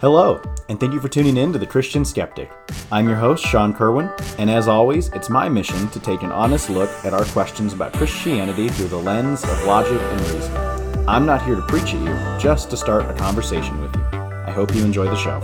Hello, and thank you for tuning in to The Christian Skeptic. I'm your host, Sean Kerwin, and as always, it's my mission to take an honest look at our questions about Christianity through the lens of logic and reason. I'm not here to preach at you, just to start a conversation with you. I hope you enjoy the show.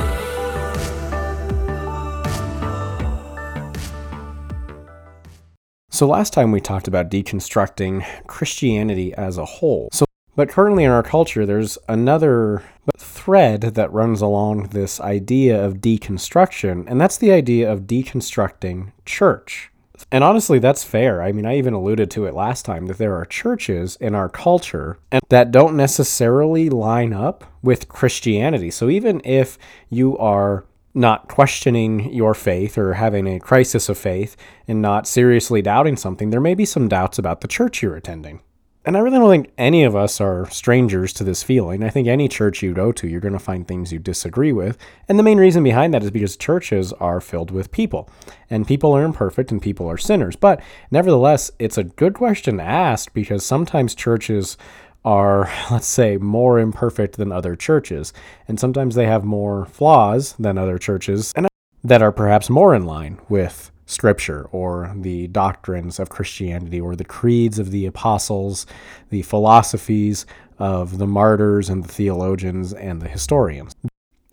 So, last time we talked about deconstructing Christianity as a whole. So, but currently in our culture, there's another thread that runs along this idea of deconstruction, and that's the idea of deconstructing church. And honestly, that's fair. I mean, I even alluded to it last time that there are churches in our culture that don't necessarily line up with Christianity. So even if you are not questioning your faith or having a crisis of faith and not seriously doubting something, there may be some doubts about the church you're attending and I really don't think any of us are strangers to this feeling. I think any church you go to, you're going to find things you disagree with. And the main reason behind that is because churches are filled with people, and people are imperfect and people are sinners. But nevertheless, it's a good question to ask because sometimes churches are, let's say, more imperfect than other churches, and sometimes they have more flaws than other churches, and that are perhaps more in line with scripture or the doctrines of Christianity or the creeds of the apostles, the philosophies of the martyrs and the theologians and the historians.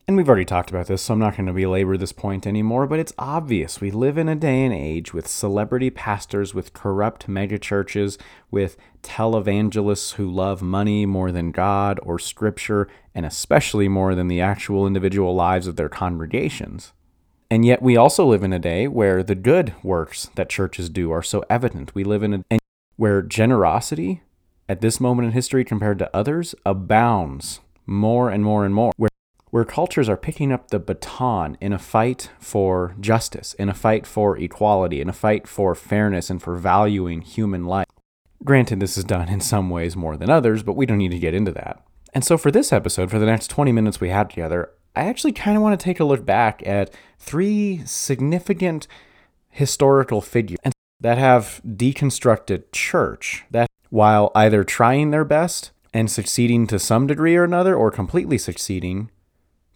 And we've already talked about this, so I'm not going to belabor this point anymore, but it's obvious. We live in a day and age with celebrity pastors, with corrupt megachurches, with televangelists who love money more than God or Scripture, and especially more than the actual individual lives of their congregations. And yet, we also live in a day where the good works that churches do are so evident. We live in a where generosity at this moment in history compared to others abounds more and more and more. Where, where cultures are picking up the baton in a fight for justice, in a fight for equality, in a fight for fairness and for valuing human life. Granted, this is done in some ways more than others, but we don't need to get into that. And so, for this episode, for the next 20 minutes we have together, I actually kind of want to take a look back at three significant historical figures that have deconstructed church that while either trying their best and succeeding to some degree or another or completely succeeding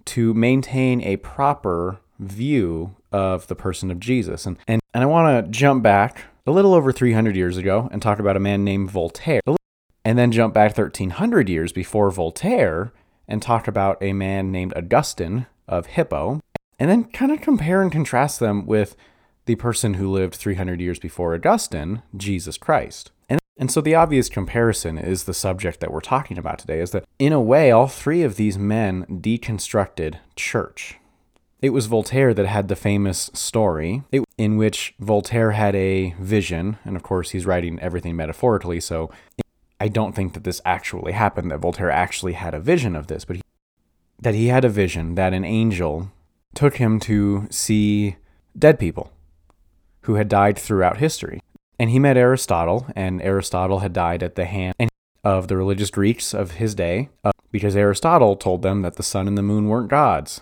to maintain a proper view of the person of Jesus. And and, and I want to jump back a little over 300 years ago and talk about a man named Voltaire. And then jump back 1300 years before Voltaire and talk about a man named Augustine of Hippo, and then kind of compare and contrast them with the person who lived 300 years before Augustine, Jesus Christ. And, and so the obvious comparison is the subject that we're talking about today is that, in a way, all three of these men deconstructed church. It was Voltaire that had the famous story in which Voltaire had a vision, and of course, he's writing everything metaphorically, so I don't think that this actually happened, that Voltaire actually had a vision of this, but he, that he had a vision that an angel took him to see dead people who had died throughout history. And he met Aristotle, and Aristotle had died at the hand of the religious Greeks of his day uh, because Aristotle told them that the sun and the moon weren't gods.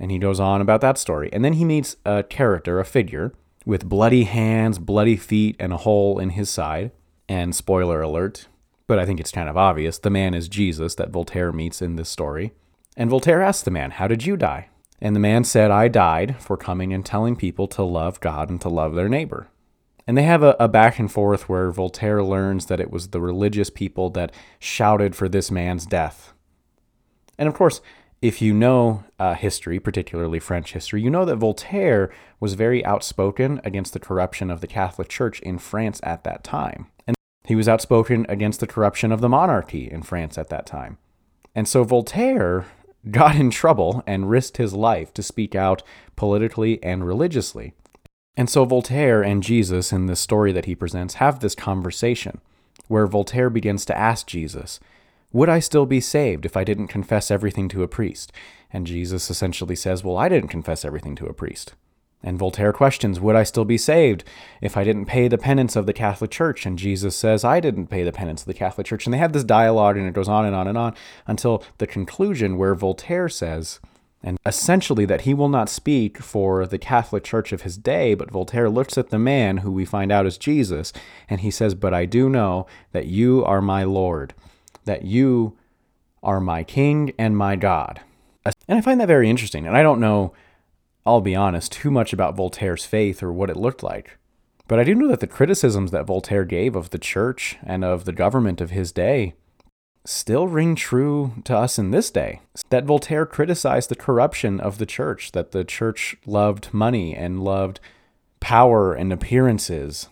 And he goes on about that story. And then he meets a character, a figure, with bloody hands, bloody feet, and a hole in his side. And spoiler alert, but I think it's kind of obvious. The man is Jesus that Voltaire meets in this story. And Voltaire asks the man, How did you die? And the man said, I died for coming and telling people to love God and to love their neighbor. And they have a, a, back and forth where Voltaire learns that it was the religious people that shouted for this man's death. And of course, if you know uh, history, particularly French history, you know that Voltaire was very outspoken against the corruption of the Catholic Church in France at that time. And he was outspoken against the corruption of the monarchy in France at that time. And so Voltaire got in trouble and risked his life to speak out politically and religiously. And so Voltaire and Jesus, in this story that he presents, have this conversation where Voltaire begins to ask Jesus, Would I still be saved if I didn't confess everything to a priest? And Jesus essentially says, Well, I didn't confess everything to a priest. And Voltaire questions, Would I still be saved if I didn't pay the penance of the Catholic Church? And Jesus says, I didn't pay the penance of the Catholic Church. And they have this dialogue, and it goes on and on and on until the conclusion where Voltaire says, and essentially that he will not speak for the Catholic Church of his day, but Voltaire looks at the man who we find out is Jesus, and he says, But I do know that you are my Lord, that you are my King and my God. And I find that very interesting. And I don't know, I'll be honest, too much about Voltaire's faith or what it looked like. But I do know that the criticisms that Voltaire gave of the church and of the government of his day still ring true to us in this day. That Voltaire criticized the corruption of the church, that the church loved money and loved power and appearances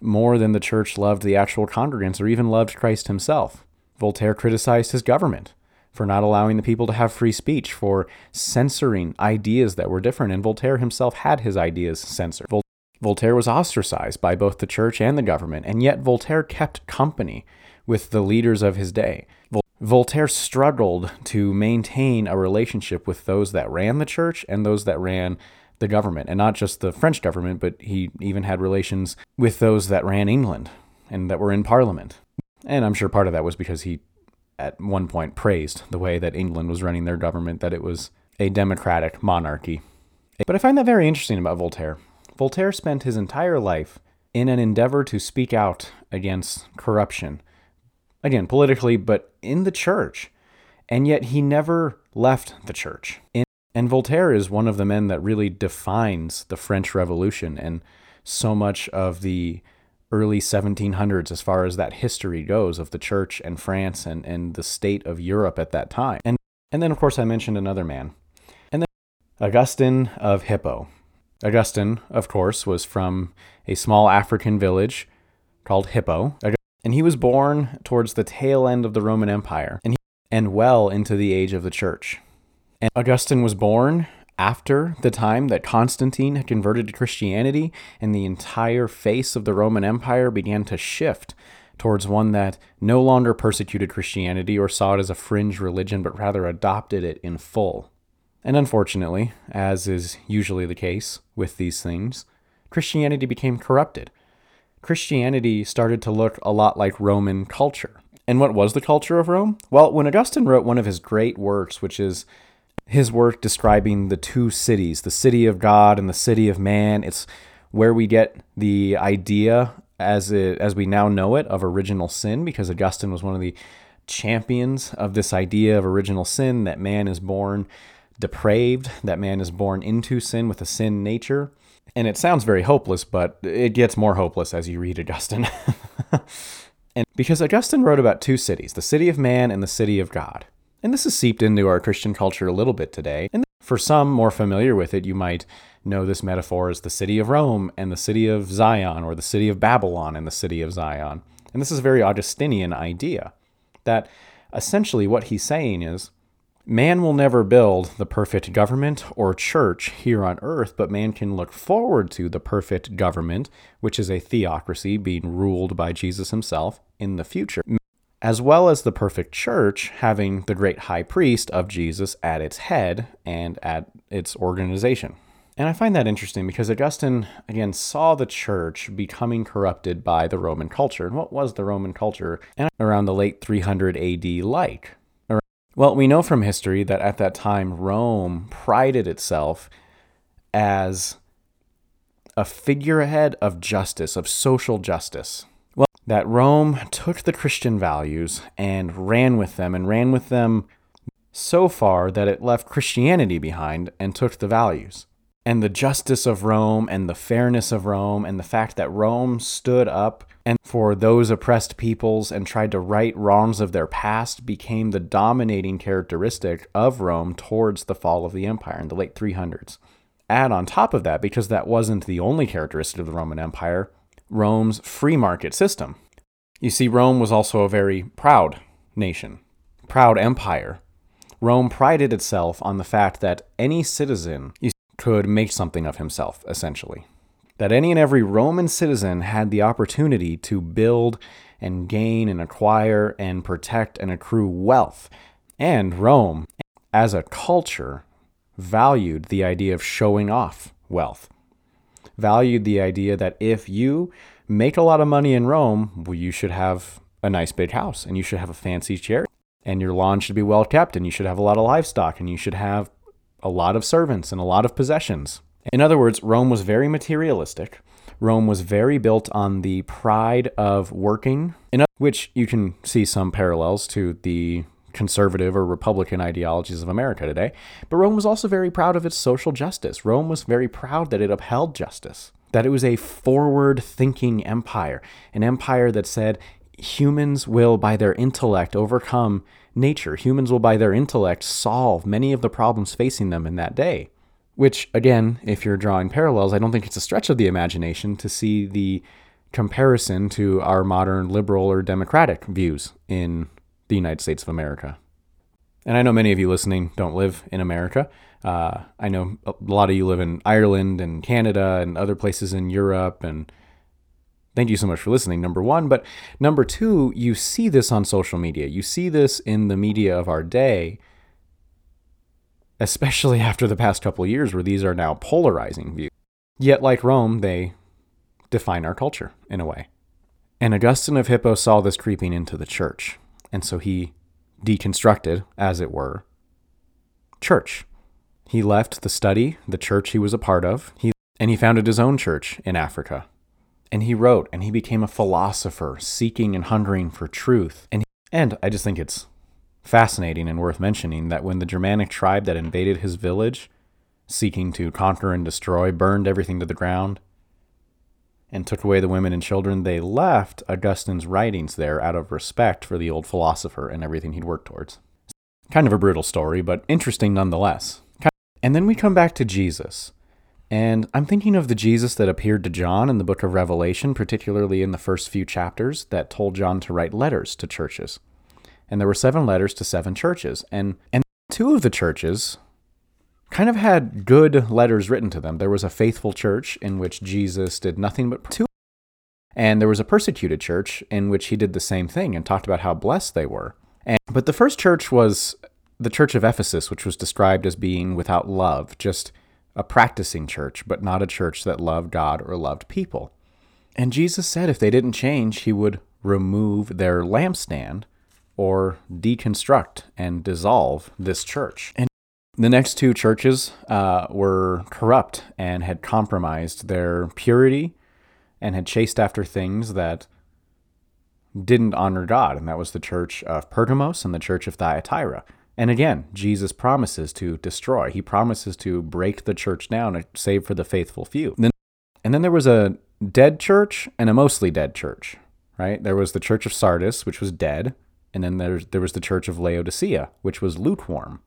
more than the church loved the actual congregants or even loved Christ himself. Voltaire criticized his government for not allowing the people to have free speech, for censoring ideas that were different, and Voltaire himself had his ideas censored. Vol- Voltaire was ostracized by both the church and the government, and yet Voltaire kept company with the leaders of his day. Vol- Voltaire struggled to maintain a relationship with those that ran the church and those that ran the government, and not just the French government, but he even had relations with those that ran England and that were in Parliament. And I'm sure part of that was because he, at one point, praised the way that England was running their government, that it was a democratic monarchy. But I find that very interesting about Voltaire. Voltaire spent his entire life in an endeavor to speak out against corruption again, politically, but in the church. And yet he never left the church. And Voltaire is one of the men that really defines the French Revolution and so much of the early 1700s as far as that history goes of the church and France and, and the state of Europe at that time. And, and then, of course, I mentioned another man. And then Augustine of Hippo. Augustine, of course, was from a small African village called Hippo and he was born towards the tail end of the Roman Empire and, he, and well into the age of the church. And Augustine was born after the time that Constantine had converted to Christianity and the entire face of the Roman Empire began to shift towards one that no longer persecuted Christianity or saw it as a fringe religion, but rather adopted it in full. And unfortunately, as is usually the case with these things, Christianity became corrupted. Christianity started to look a lot like Roman culture. And what was the culture of Rome? Well, when Augustine wrote one of his great works, which is his work describing the two cities, the city of God and the city of man, it's where we get the idea as it, as we now know it of original sin because Augustine was one of the champions of this idea of original sin that man is born depraved, that man is born into sin with a sin nature. And it sounds very hopeless, but it gets more hopeless as you read Augustine. and because Augustine wrote about two cities, the city of man and the city of God. And this is seeped into our Christian culture a little bit today. And for some more familiar with it, you might know this metaphor as the city of Rome and the city of Zion, or the city of Babylon and the city of Zion. And this is a very Augustinian idea that essentially what he's saying is Man will never build the perfect government or church here on earth, but man can look forward to the perfect government, which is a theocracy being ruled by Jesus himself in the future, as well as the perfect church having the great high priest of Jesus at its head and at its organization. And I find that interesting because Augustine, again, saw the church becoming corrupted by the Roman culture. And what was the Roman culture around the late 300 AD like? Well, we know from history that at that time, Rome prided itself as a figurehead of justice, of social justice. That Rome took the Christian values and ran with them, and ran with them so far that it left Christianity behind and took the values. And the justice of Rome, and the fairness of Rome, and the fact that Rome stood up and for those oppressed peoples and tried to right wrongs of their past became the dominating characteristic of Rome towards the fall of the empire in the late 300s. Add on top of that, because that wasn't the only characteristic of the Roman Empire, Rome's free market system. You see, Rome was also a very proud nation, proud empire. Rome prided itself on the fact that any citizen could make something of himself, essentially that any and every Roman citizen had the opportunity to build and gain and acquire and protect and accrue wealth. And Rome, as a culture, valued the idea of showing off wealth, valued the idea that if you make a lot of money in Rome, well, you should have a nice big house and you should have a fancy chair and your lawn should be well kept and you should have a lot of livestock and you should have a lot of servants and a lot of possessions. In other words, Rome was very materialistic. Rome was very built on the pride of working, in which you can see some parallels to the conservative or Republican ideologies of America today. But Rome was also very proud of its social justice. Rome was very proud that it upheld justice, that it was a forward thinking empire, an empire that said humans will, by their intellect, overcome nature. Humans will, by their intellect, solve many of the problems facing them in that day. Which, again, if you're drawing parallels, I don't think it's a stretch of the imagination to see the comparison to our modern liberal or democratic views in the United States of America. And I know many of you listening don't live in America. Uh, I know a lot of you live in Ireland and Canada and other places in Europe. And thank you so much for listening, number one. But number two, you see this on social media. You see this in the media of our day, especially after the past couple of years where these are now polarizing views. Yet, like Rome, they define our culture in a way. And Augustine of Hippo saw this creeping into the church. And so he deconstructed, as it were, church. He left the study, the church he was a part of, he, and he founded his own church in Africa. And he wrote, and he became a philosopher, seeking and hungering for truth. And, and I just think it's fascinating and worth mentioning that when the Germanic tribe that invaded his village, seeking to conquer and destroy, burned everything to the ground, and took away the women and children, they left Augustine's writings there out of respect for the old philosopher and everything he'd worked towards. Kind of a brutal story, but interesting nonetheless. And then we come back to Jesus. And I'm thinking of the Jesus that appeared to John in the book of Revelation, particularly in the first few chapters, that told John to write letters to churches. And there were seven letters to seven churches. And, and two of the churches kind of had good letters written to them. There was a faithful church in which Jesus did nothing but two. And there was a persecuted church in which he did the same thing and talked about how blessed they were. And, but the first church was the church of Ephesus, which was described as being without love, just a practicing church, but not a church that loved God or loved people. And Jesus said if they didn't change, he would remove their lampstand or deconstruct and dissolve this church. And the next two churches uh, were corrupt and had compromised their purity and had chased after things that didn't honor God. And that was the church of Pergamos and the church of Thyatira. And again, Jesus promises to destroy. He promises to break the church down save for the faithful few. And then, there was a dead church and a mostly dead church, right? There was the church of Sardis, which was dead. And then there, there was the church of Laodicea, which was lukewarm.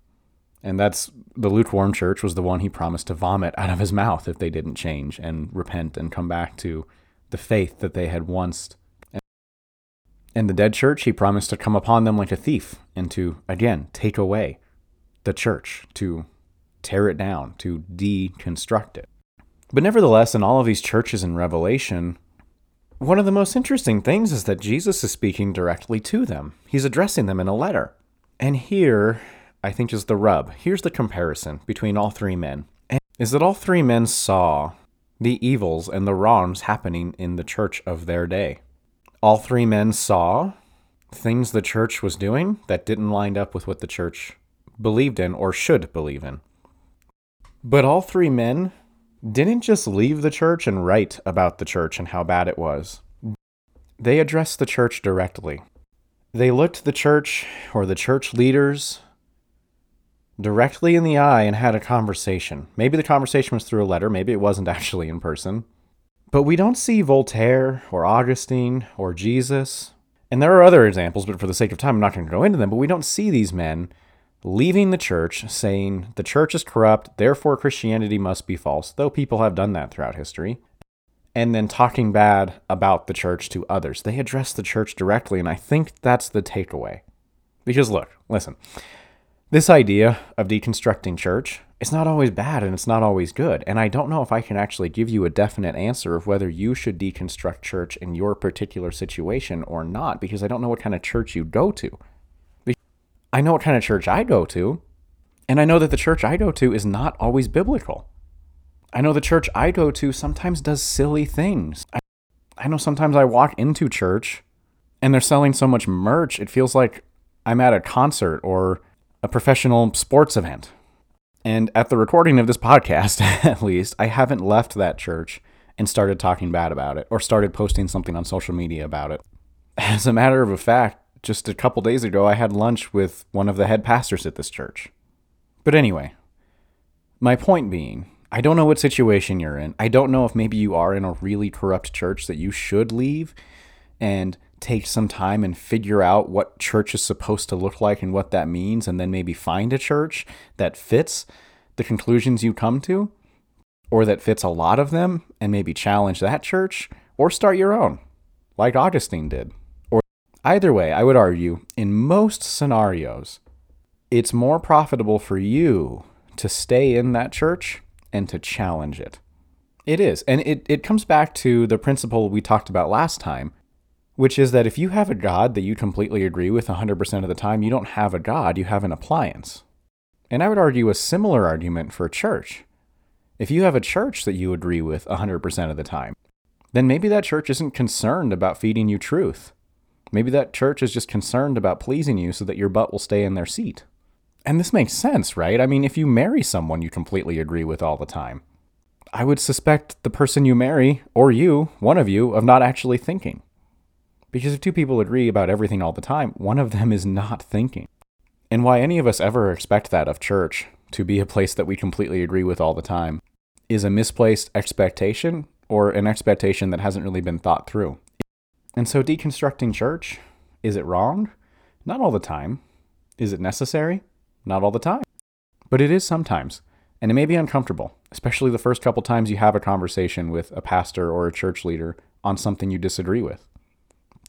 And that's the lukewarm church was the one he promised to vomit out of his mouth if they didn't change and repent and come back to the faith that they had once. And the dead church, he promised to come upon them like a thief and to, again, take away the church, to tear it down, to deconstruct it. But nevertheless, in all of these churches in Revelation, one of the most interesting things is that Jesus is speaking directly to them. He's addressing them in a letter. And here, I think is the rub. Here's the comparison between all three men. Is that all three men saw the evils and the wrongs happening in the church of their day. All three men saw things the church was doing that didn't line up with what the church believed in or should believe in. But all three men didn't just leave the church and write about the church and how bad it was. They addressed the church directly. They looked the church or the church leaders directly in the eye and had a conversation. Maybe the conversation was through a letter, maybe it wasn't actually in person. But we don't see Voltaire or Augustine or Jesus. And there are other examples, but for the sake of time, I'm not going to go into them. But we don't see these men leaving the church saying the church is corrupt, therefore Christianity must be false, though people have done that throughout history. And then talking bad about the church to others. They address the church directly, and I think that's the takeaway. Because look, listen, this idea of deconstructing church is not always bad and it's not always good. And I don't know if I can actually give you a definite answer of whether you should deconstruct church in your particular situation or not, because I don't know what kind of church you go to. I know what kind of church I go to, and I know that the church I go to is not always biblical. I know the church I go to sometimes does silly things. I, I know sometimes I walk into church and they're selling so much merch, it feels like I'm at a concert or a professional sports event. And at the recording of this podcast, at least, I haven't left that church and started talking bad about it or started posting something on social media about it. As a matter of fact, just a couple days ago, I had lunch with one of the head pastors at this church. But anyway, my point being, I don't know what situation you're in. I don't know if maybe you are in a really corrupt church that you should leave and take some time and figure out what church is supposed to look like and what that means, and then maybe find a church that fits the conclusions you come to, or that fits a lot of them, and maybe challenge that church, or start your own, like Augustine did. Or either way, I would argue, in most scenarios, it's more profitable for you to stay in that church and to challenge it. It is. And it, it comes back to the principle we talked about last time, which is that if you have a God that you completely agree with 100% of the time, you don't have a God, you have an appliance. And I would argue a similar argument for a church. If you have a church that you agree with 100% of the time, then maybe that church isn't concerned about feeding you truth. Maybe that church is just concerned about pleasing you so that your butt will stay in their seat. And this makes sense, right? I mean, if you marry someone you completely agree with all the time, I would suspect the person you marry, or you, one of you, of not actually thinking. Because if two people agree about everything all the time, one of them is not thinking. And why any of us ever expect that of church, to be a place that we completely agree with all the time, is a misplaced expectation or an expectation that hasn't really been thought through. And so, deconstructing church, is it wrong? Not all the time. Is it necessary? Not all the time. But it is sometimes. And it may be uncomfortable, especially the first couple times you have a conversation with a pastor or a church leader on something you disagree with.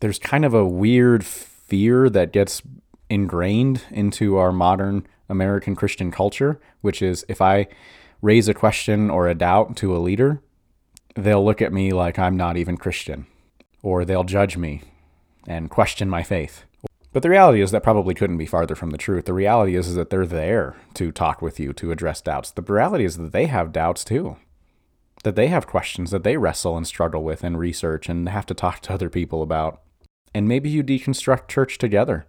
There's kind of a weird fear that gets ingrained into our modern American Christian culture, which is if I raise a question or a doubt to a leader, they'll look at me like I'm not even Christian, or they'll judge me and question my faith. But the reality is that probably couldn't be farther from the truth. The reality is, is that they're there to talk with you, to address doubts. The reality is that they have doubts too. That they have questions that they wrestle and struggle with and research and have to talk to other people about. And maybe you deconstruct church together.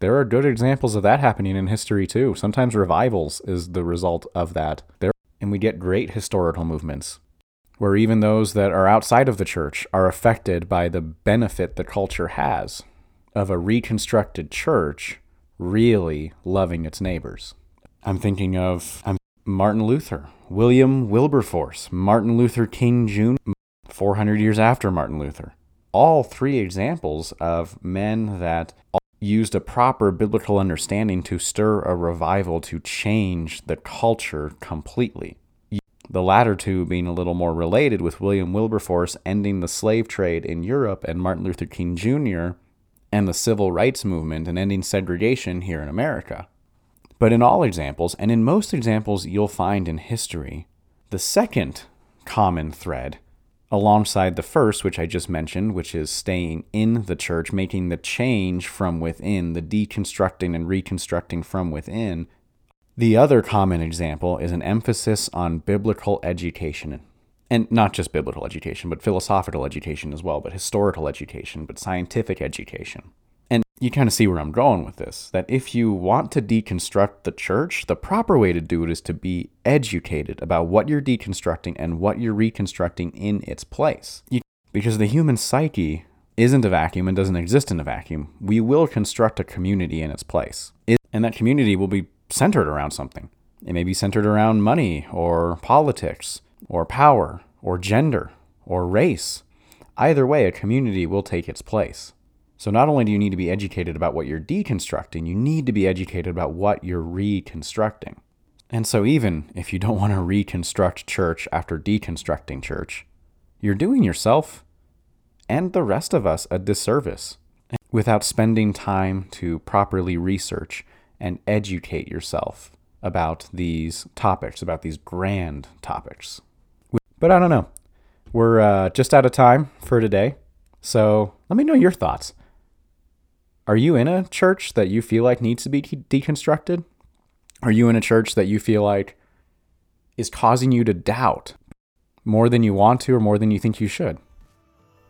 There are good examples of that happening in history too. Sometimes revivals is the result of that. There and we get great historical movements where even those that are outside of the church are affected by the benefit the culture has of a reconstructed church really loving its neighbors. I'm thinking of I'm Martin Luther, William Wilberforce, Martin Luther King Jr., 400 years after Martin Luther. All three examples of men that used a proper biblical understanding to stir a revival to change the culture completely. The latter two being a little more related with William Wilberforce ending the slave trade in Europe and Martin Luther King Jr and the civil rights movement and ending segregation here in America. But in all examples, and in most examples you'll find in history, the second common thread, alongside the first, which I just mentioned, which is staying in the church, making the change from within, the deconstructing and reconstructing from within, the other common example is an emphasis on biblical education and not just biblical education, but philosophical education as well, but historical education, but scientific education. You kind of see where I'm going with this that if you want to deconstruct the church, the proper way to do it is to be educated about what you're deconstructing and what you're reconstructing in its place. You, because the human psyche isn't a vacuum and doesn't exist in a vacuum. We will construct a community in its place. It, and that community will be centered around something. It may be centered around money or politics or power, or gender, or race. Either way, a community will take its place. So not only do you need to be educated about what you're deconstructing, you need to be educated about what you're reconstructing. And so, even if you don't want to reconstruct church after deconstructing church, you're doing yourself and the rest of us a disservice without spending time to properly research and educate yourself about these topics, about these grand topics. But I don't know. We're uh, just out of time for today. So let me know your thoughts. Are you in a church that you feel like needs to be deconstructed? Are you in a church that you feel like is causing you to doubt more than you want to or more than you think you should?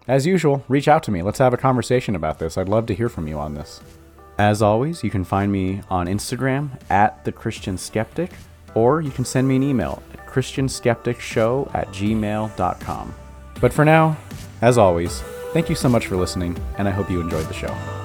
As usual, reach out to me. Let's have a conversation about this. I'd love to hear from you on this. As always, you can find me on Instagram at the Christian Skeptic, or you can send me an email at christianskepticshow at gmail.com. But for now, as always, thank you so much for listening, and I hope you enjoyed the show.